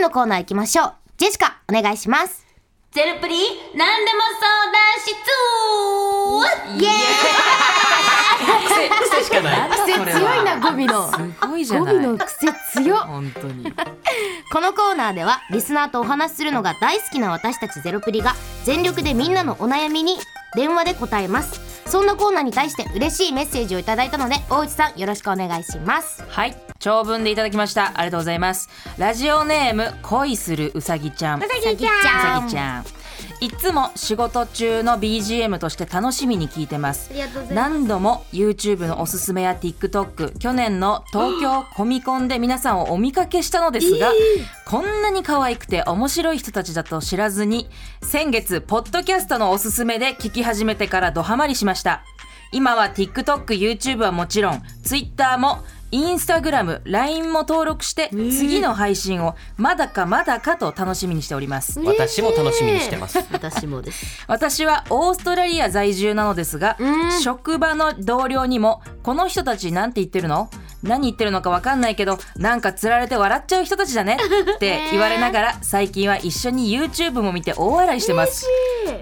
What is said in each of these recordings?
てのコーナー行きましょう。ジェシカ、お願いします。ゼルプリ何でも相談室イエ癖しかない。ーイ癖強いな、語尾の。すごいじゃ語ない。尾の癖強っ。本当に。このコーナーではリスナーとお話しするのが大好きな私たちゼロプリが全力でみんなのお悩みに電話で答えます。そんなコーナーに対して嬉しいメッセージをいただいたので大内さんよろしくお願いします。はい長文でいただきました。ありがとうございます。ラジオネーム恋するうさぎちゃん。ううさぎちゃん。さぎちゃん。いつも仕事中の BGM として楽しみに聞いてます。何度も YouTube のおすすめや TikTok 去年の東京コミコンで皆さんをお見かけしたのですが、こんなに可愛くて面白い人たちだと知らずに先月ポッドキャストのおすすめで聞き始めてからドハマりしました。今は TikTok、YouTube はもちろん Twitter もインスタグラム、LINE も登録して次の配信をまだかまだかと楽しみにしております。私も楽しみにしてます。私もです。私はオーストラリア在住なのですが、職場の同僚にも「この人たちなんて言ってるの？何言ってるのか分かんないけどなんかつられて笑っちゃう人たちだね」って言われながら 最近は一緒に YouTube も見て大笑いしてます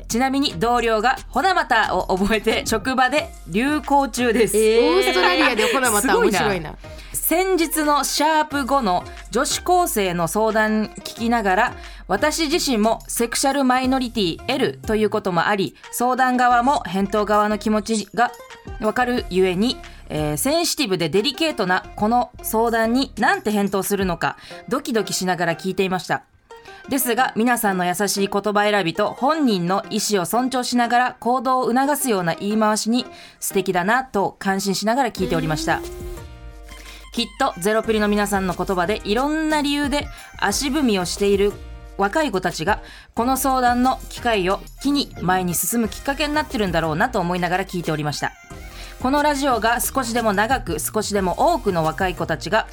ちなみに同僚が「ほなまた」を覚えて職場で流行中です、オーストラリアでほらまた面白いな。先日のシャープ5の女子高生の相談聞きながら私自身もセクシャルマイノリティ L ということもあり相談側も返答側の気持ちが分かるゆえに、えーセンシティブでデリケートなこの相談に何て返答するのかドキドキしながら聞いていましたですが皆さんの優しい言葉選びと本人の意思を尊重しながら行動を促すような言い回しに素敵だなと感心しながら聞いておりました。きっとゼロプリの皆さんの言葉でいろんな理由で足踏みをしている若い子たちがこの相談の機会を機に前に進むきっかけになってるんだろうなと思いながら聞いておりましたこのラジオが少しでも長く少しでも多くの若い子たちが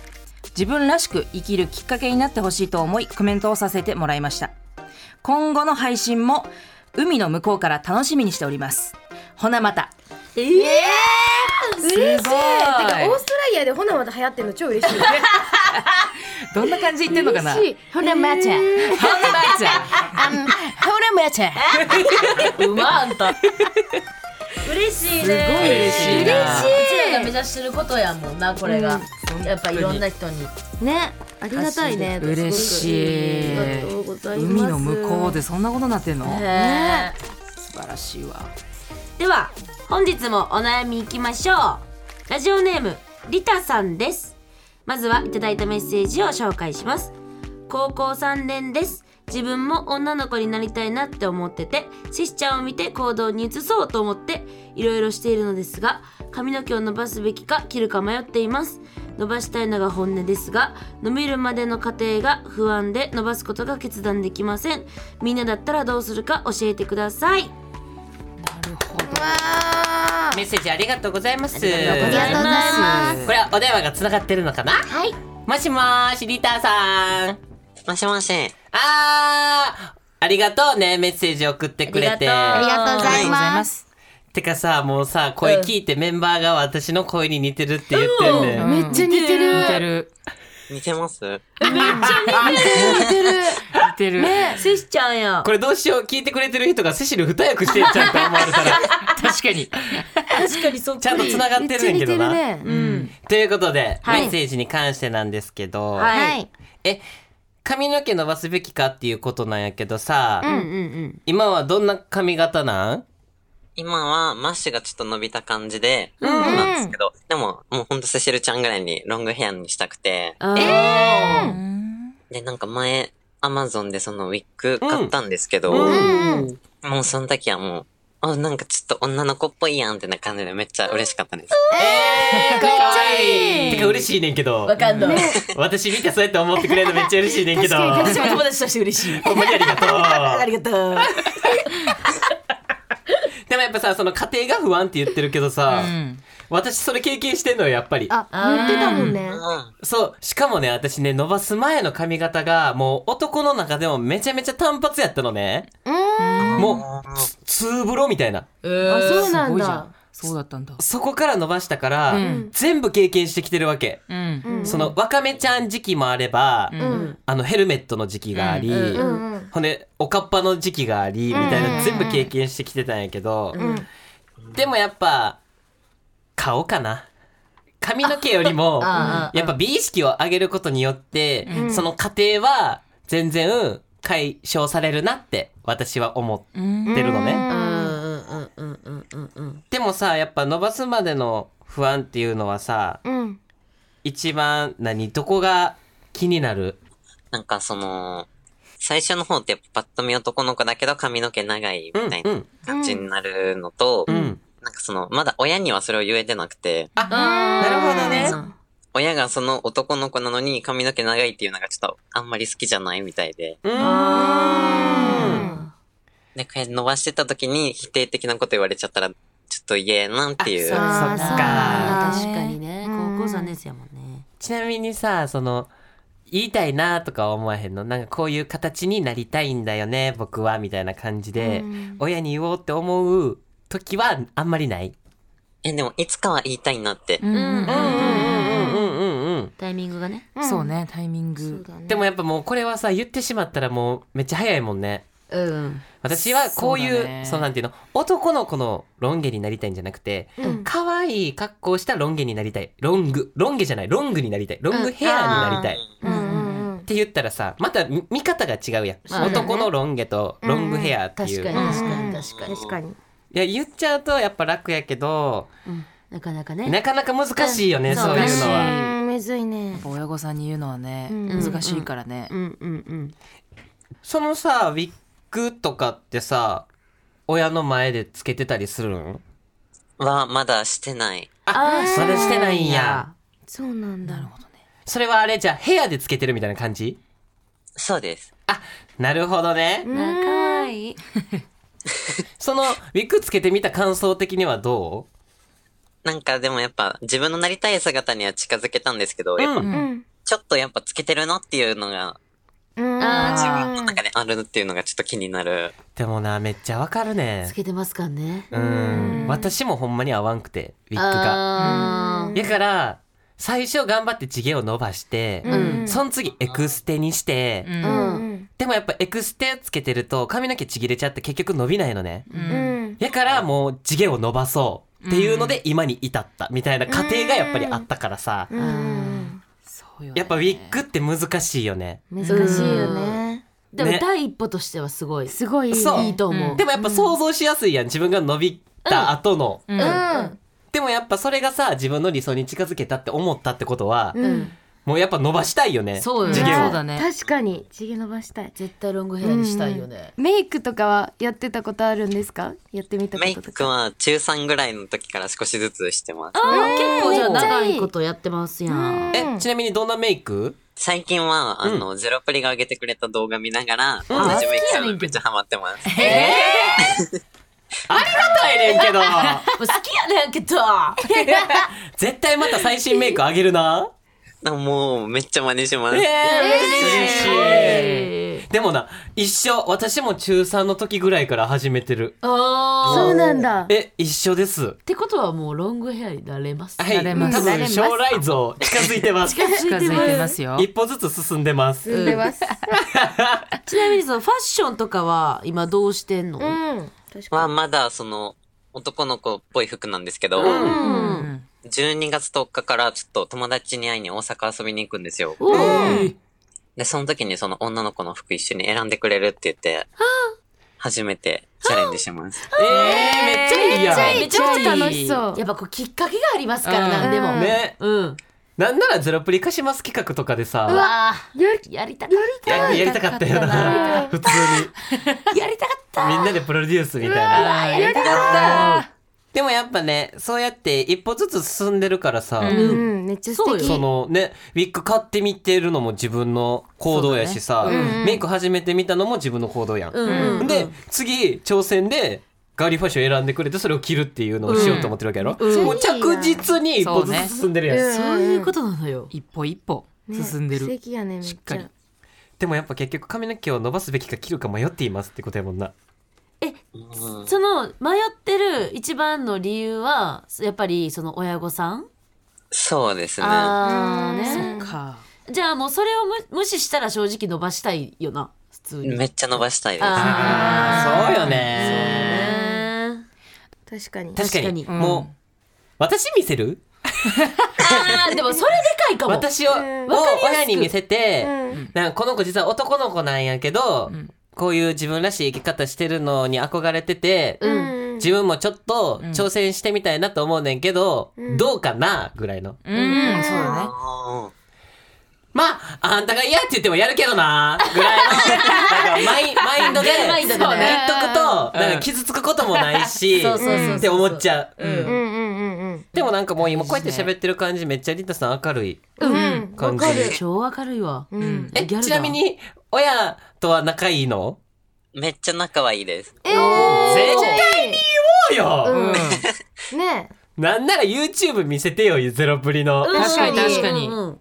自分らしく生きるきっかけになってほしいと思いコメントをさせてもらいました。今後の配信も海の向こうから楽しみにしております。ほなまた。ええ嬉しい。てかオーストラリアでほなまた流行ってるの超嬉しい どんな感じで言ってんのかな？ほなまた。ほなまた。あんほなまた。うまあんた嬉しいね。すごい嬉しいな。うちらが目指してることやもんなこれが、やっぱいろんな人に。ね。ありがたいね。嬉しい。ありがとうござい。ます海の向こうでそんなことになってんの？ね。素晴らしいわ。では本日もお悩みいきましょう。ラジオネームリタさんです。まずはいただいたメッセージを紹介します。高校3年です自分も女の子になりたいなって思っててシスちゃんを見て行動に移そうと思っていろいろしているのですが髪の毛を伸ばすべきか切るか迷っています。伸ばしたいのが本音ですが伸びるまでの過程が不安で伸ばすことが決断できません。みんなだったらどうするか教えてください。メッセージありがとうございます。ありがとうございます。これはお電話がつながってるのかな？はい。もしもーしリタさんもしもし。あーありがとうね。メッセージ送ってくれて。ありがとうありがとうございまます。すてかさもうさ声聞いてメンバーが私の声に似てるって言ってんね、うん。めっちゃ似てる。似てる。似てます？似てる。似てる。シスちゃんや。これどうしよう？聞いてくれてる人がセシル二役してんちゃうと思われたら。確かに。確かにそっちゃんと繋がってるんやけどな、ね。うん。ということで、はい。メッセージに関してなんですけど、はいはい。え髪の毛伸ばすべきかっていうことなんやけどさ、うんうんうん。今はどんな髪型なん？今はマッシュがちょっと伸びた感じで、なんですけど、でももうほんとセシルちゃんぐらいにロングヘアにしたくて、あー。で、なんか前、アマゾンでそのウィッグ買ったんですけど、うん。もうその時はもう、あ、なんかちょっと女の子っぽいやんってな感じでめっちゃ嬉しかったです。えー、かわいい。てか嬉しいねんけど。わかんない。私見てそうやって思ってくれるのめっちゃ嬉しいねんけど。私も友達として嬉しい。ほんまにありがとう。ありがとう。でもやっぱさその家庭が不安って言ってるけどさ、うん。私それ経験してんのよやっぱり。あ言ってたもんね。うん。そうしかもね私ね伸ばす前の髪型がもう男の中でもめちゃめちゃ単発やったのね。うんもうつツーブロみたいな。あそうなんすごいじゃん。だそうだったんだ。そこから伸ばしたから、うん。全部経験してきてるわけ、うん。うん。そのわかめちゃん時期もあれば、うん。うんあのヘルメットの時期があり、うん。うんうんほんでおかっぱの時期がありみたいな、うん。全部経験してきてたんやけど、うん。でもやっぱ顔かな。髪の毛よりもああ。やっぱ美意識を上げることによって、うん。その過程は全然解消されるなって私は思ううん出るのね。うん。うんうんうんうん。うんうんでもさやっぱ伸ばすまでの不安っていうのはさうん。一番何どこが気になる？なんかその、最初の方ってやっぱパッと見男の子だけど髪の毛長いみたいな感じになるのと、うん。うん。なんかその、まだ親にはそれを言えてなくて、あなるほどね親がその男の子なのに髪の毛長いっていうのがちょっとあんまり好きじゃないみたいで、うーん。あで、これ伸ばしてた時に否定的なこと言われちゃったら、ちょっと嫌やなっていう。そっか。確かにね。うん。高校3年生やもんね。ちなみにさその言いたいなとか思わへんの？なんかこういう形になりたいんだよね僕はみたいな感じで、うん。親に言おうって思う時はあんまりない？え、でもいつかは言いたいなって。うん。うん。うん。うんタイミングがね。うん。そうねタイミング。そうだね。でもやっぱもうこれはさ言ってしまったらもうめっちゃ早いもんね。うん。私はこういうそうそうだねなんていうの男の子のロン毛になりたいんじゃなくてうん。可愛い格好をしたロン毛になりたい。ロング。ロン毛じゃない。ロングになりたい。ロングヘアになりたい、うん。うんうんって言ったらさまた見見方が違うやん、まあね。男のロン毛とロングヘアっていう、確かに確かうんに確かに。確かに。いや言っちゃうとやっぱ楽やけどなかなかね。なかなか難しいよね、うん。そういうのは。うんむずいね。親御さんに言うのはねうん。難しいからね。うんうんうんそのさウィッグとかってさ親の前でつけてたりするんは、まだしてない。あー。まだしてないんや。そうなんだ。なるほどね。それはあれじゃあ部屋でつけてるみたいな感じ？そうです。あなるほどね、うん。あかわいい。そのウィッグつけてみた感想的にはどなんかでもやっぱ自分のなりたい姿には近づけたんですけど、やっぱちょっとやっぱつけてるなっていうのがうん。自分の中であるっていうのがちょっと気になる。うでもなめっちゃわかるね。つけてますかね。うん。私もほんまに合わんくてウィッグが。だから最初頑張って地毛を伸ばして、うん。その次エクステにして、うん。でもやっぱエクステつけてると髪の毛ちぎれちゃって結局伸びないのね。ううん。んだからもう地毛を伸ばそうっていうので今に至ったみたいな過程がやっぱりあったからさ、やっぱウィッグって難しいよね。難しいよね。ね。でも第一歩としてはすごい。すごい。いいと思う。でもやっぱ想像しやすいやん。自分が伸びた後の。でもやっぱそれがさ自分の理想に近づけたって思ったってことは、うんもうやっぱ伸ばしたいよね。そうよね。地毛を。そうだね。確かに。地毛伸ばしたい。絶対ロングヘアにしたいよね。メイクとかはやってたことあるんですか？やってみたこメイととか。クは中3ぐらいの時から少しずつしてます。あー結構じゃ長いことやってますやん。えちなみにどんなメイク？最近は、あの、ゼロプリが上げてくれた動画見ながら、同じメイクするのめっちゃハマってます。ありがたいねんけど。好きやねんけど。絶対また最新メイクあげるな。もう、めっちゃ真似します。えー、え嬉しい。でもな、一緒。私も中3の時ぐらいから始めてる。あーそうなんだえ、一緒です。ってことはもうロングヘアになれますはい、なれます多分将来像近づいてます。近づいてますよ一歩ずつ進んでます。進んでますちなみにそのファッションとかは今どうしてんの、うん確かは、まだ、その、男の子っぽい服なんですけど、うんうん12月10日からちょっと友達に会いに大阪遊びに行くんですよ。で、その時にその女の子の服一緒に選んでくれるって言って、初めてチャレンジします。えー、めっちゃいいやん。めっちゃいい。超楽しそうやっぱこうきっかけがありますからうん。なんでも、ね。うん。なんならゼロプリ貸します企画とかでさ、うわー。ややりたかっややりたかったよな。普通に。たやりたかった。みんなでプロデュースみたいな。やりたかっでもやっぱね、そうやって一歩ずつ進んでるからさ、うん。うん。めっちゃ素敵。そのね、ウィッグ買ってみてるのも自分の行動やしさ、そうだねうん。メイク始めてみたのも自分の行動やん。たうん。うん。うんで、次、挑戦で、ガーリーファッション選んでくれて、それを着るっていうのをしようと思ってるわけやろ、うん。もう着実に一歩ずつ進んでるやん。そうねそういうことなのよ。一歩一歩ね。素進んでる。敵やねめっちゃ。しっかり。でもやっぱ結局髪の毛を伸ばすべきか切るか迷っていますってことやもんな。その迷ってる一番の理由はやっぱりその親御さん？そうですね。あーね。か。じゃあもうそれを無無視したら正直伸ばしたいよな普通に。めっちゃ伸ばしたいです。あそうよね。ね。確かに。確かに。確かに。もう私見せる？あーでもそれでかいかも。私ををん。親に見せてうん。なんかこの子実は男の子なんやけどこういう自分らしい生き方してるのに憧れててうん。自分もちょっと挑戦してみたいなと思うねんけどどうかなぐらいの。うん。そうだね。あまああんたが嫌って言ってもやるけどなぐらいの なんかマイマインドで 言っとくとなんか傷つくこともないしそうそうそうそうって思っちゃう。うんでもなんかもう今こうやって喋ってる感じめっちゃリタさん明るいうん。感じ。超明るいわ。うん。えギャルだ。ちなみに親とは仲いいの？ーめっちゃ仲はいいです。えー。絶対に言おうよ、うん。ね。なんなら YouTube 見せてよゼロプリの、確かに確かに。うん。うん。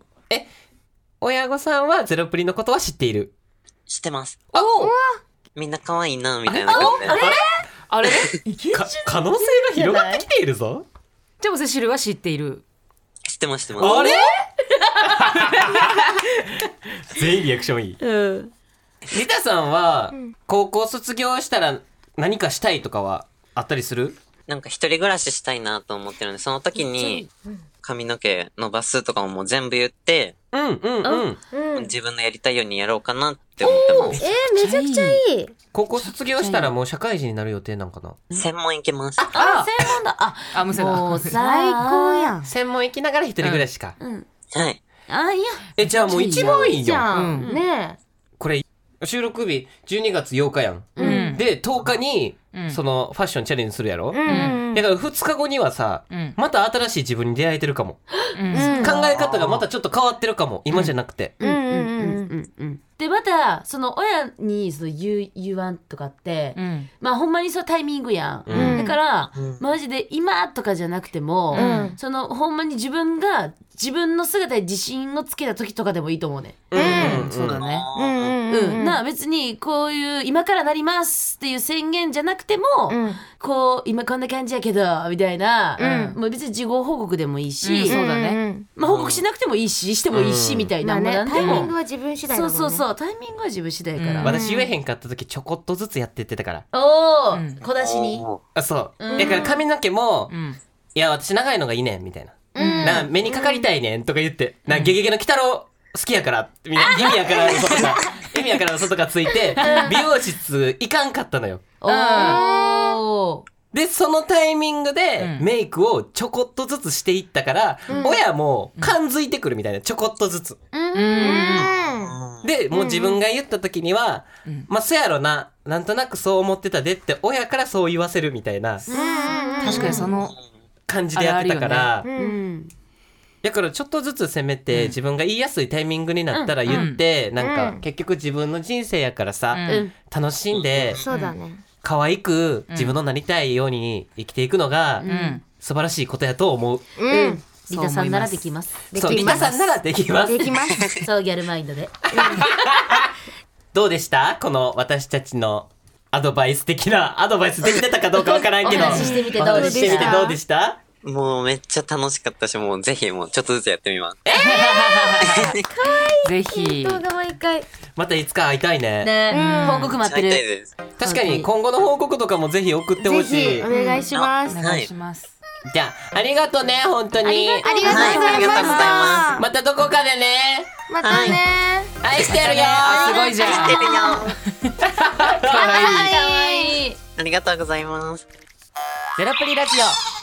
親御さんはゼロプリのことは知っている？知ってます。あみんな可愛いな、みたいな感じで。あれ？か可能性が広がってきているぞでもセシルは知っている知ってます、知ってます？あれ全員リアクションいいうんリタさんは高校卒業したら何かしたいとかはあったりす？るなんか一人暮らししたいなと思ってるんで、その時に髪の毛伸ばすとかももう全部言って、うんうんうん。うん。自分のやりたいようにやろうかなって思ってます。えーめちゃくちゃいい。高校卒業したらもう社会人になる予定なんかな？専門行けます。あ専門だ。ああむせだ。もうさ最高やん。専門行きながら一人暮らしか、うん。はい。あいや。えじゃあもう一番いいよじゃうん。んねこれ収録日12月8日やん、うん。で10日にうん。そのファッションチャレンジするやろ、えうん。だから2日後にはさ、うん。また新しい自分に出会えてるかも、うん。うん。考え方がまたちょっと変わってるかも。今じゃなくて、うんうんうんうんうん。でまたその親にその言う言わんとかって、うん。まあほんまにそうタイミングやん、うん。だから、うん。マジで今とかじゃなくても、うん。そのほんまに自分が自分の姿に自信をつけた時とかでもいいと思うねうん。そうだね。うん。うん。う、うん。んな別にこういう今からなりますっていう宣言じゃなくても、うん。こう今こんな感じやけどみたいな、うん。もう別に事後報告でもいいし、うん。そうだね。んまあ、報告しなくてもいいししてもいいし、うん。みたいな、まあねタイミンもグは自分次第そうだもんねそうそう。タイミングは自分次第やから、うん。私言えへんかった時ちょこっとずつやってってたから。おお、うん。小出しに？おー。あそう、うん。だから髪の毛も、うん。いや私長いのがいいねんみたいな、うん。な目にかかりたいねんとか言って、なゲゲゲの鬼太郎好きやからみんな。意味やから嘘とか意味やから嘘とかついて美容室行かんかったのよ。おおでそのタイミングでうん。メイクをちょこっとずつしていったから、親も感づいてくるみたいなちょこっとずつ。うん。うんでもう自分が言った時には、うん。まあそやろななんとなくそう思ってたでって親からそう言わせるみたいな確かにその感じでやってたから、ううん。んだからちょっとずつせめて自分が言いやすいタイミングになったら言って、なんかうん。結局自分の人生やからさ、うん。うん。楽しんでそうだね可愛く自分のなりたいように生きていくのがうん。素晴らしいことやと思う。うん。リタさんならできます。そうリできます。タさんならできます。で。きます。そうギャルマインドで どうでした？この私たちのアドバイス的なアドバイスできてたかどうかわからんけど。お話ししてみてどうでした？もうめっちゃ楽しかったし、もうぜひもうちょっとずつやってみます。ぜひ。動画毎回。またいつか会いたいね。ね、報告待って会いたいるです。確かに今後の報告とかもぜひ送ってほぜしい。ひ。お願いします。お願いします。じゃあありがとうね本当に。ありがとうございはいありがとうございままたどこかでね。すまたね。愛してるよ。あすごいじゃん。してるよ。かわい。い。かわいい。ありがとうございます。ゼロプリラジオ